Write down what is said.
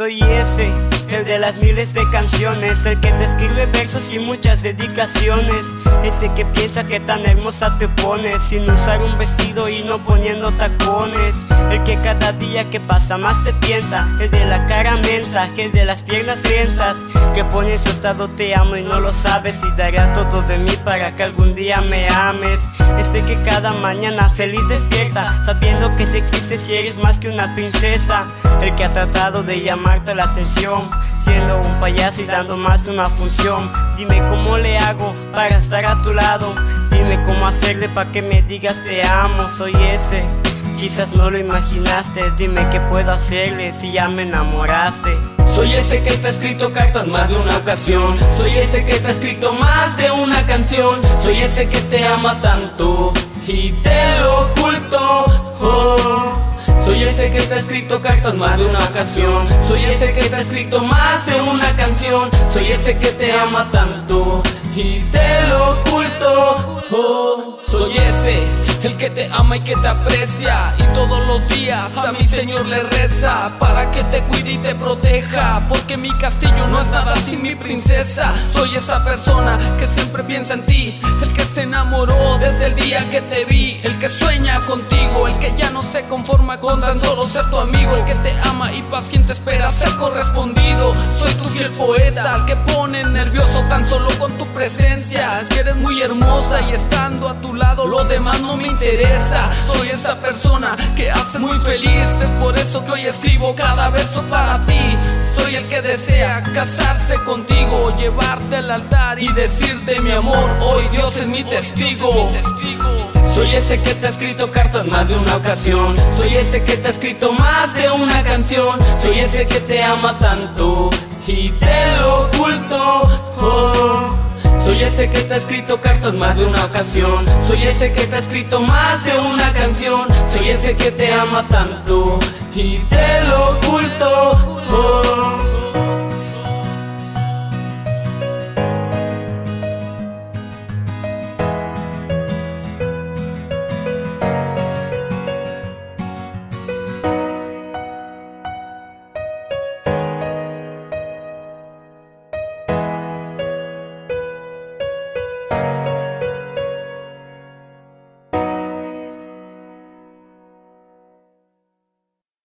Soy ese, el de las miles de canciones, el que te escribe versos y muchas dedicaciones, ese que piensa que tan hermosa te pones, sin usar un vestido y no poniendo tacones, el que cada día que pasa más te piensa, el de la cara mensa, el de las piernas tensas, que pone en su estado te amo y no lo sabes y dará todo de mí para que algún día me ames, ese que cada mañana feliz despierta, sabiendo que se existe si eres más que una princesa, el que ha tratado de llamarte la atención, siendo un payaso y dando más de una función. Dime cómo le hago para estar a tu lado, dime cómo hacerle para que me digas te amo, soy ese. Quizás no lo imaginaste, dime qué puedo hacerle si ya me enamoraste. Soy ese que te ha escrito cartas más de una ocasión. Soy ese que te ha escrito más de una canción. Soy ese que te ama tanto y te lo oculto. Soy ese que te ha escrito cartas más de una ocasión. Soy ese que te ha escrito más de una canción. Soy ese que te ama tanto y te lo oculto. Oh. Soy ese el que te ama y que te aprecia y todos los días a mi Señor le reza para que te cuide y te proteja porque mi castillo no es nada sin mi princesa. Soy esa persona que siempre piensa en ti el que se enamoró desde el día que te vi el que sueña contigo el que ya no se conforma con tan solo ser tu amigo el que te ama y paciente espera ser correspondido. Soy tu fiel poeta el que pone nervioso tan solo con tu presencia es que eres muy hermosa y estando a tu lado lo demás no me interesa. Soy esa persona que hace muy feliz. Es por eso que hoy escribo cada verso para ti. Soy el que desea casarse contigo, llevarte al altar y decirte mi amor. Hoy Dios es mi testigo. Soy ese que te ha escrito cartas más de una ocasión. Soy ese que te ha escrito más de una canción. Soy ese que te ama tanto y te lo oculto. Soy ese que te ha escrito cartas más de una ocasión. Soy ese que te ha escrito más de una canción. Soy ese que te ama tanto y te lo. Oh.